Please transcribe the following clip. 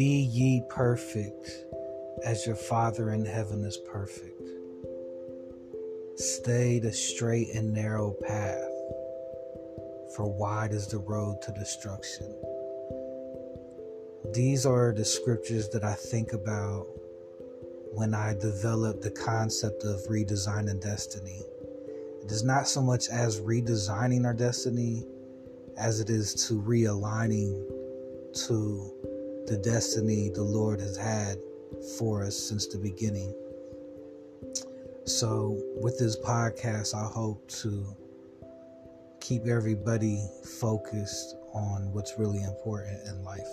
Be ye perfect as your Father in heaven is perfect. Stay the straight and narrow path, for wide is the road to destruction. These are the scriptures that I think about when I develop the concept of redesigning destiny. It is not so much as redesigning our destiny as it is to realigning to the destiny the Lord has had for us since the beginning. So, with this podcast, I hope to keep everybody focused on what's really important in life.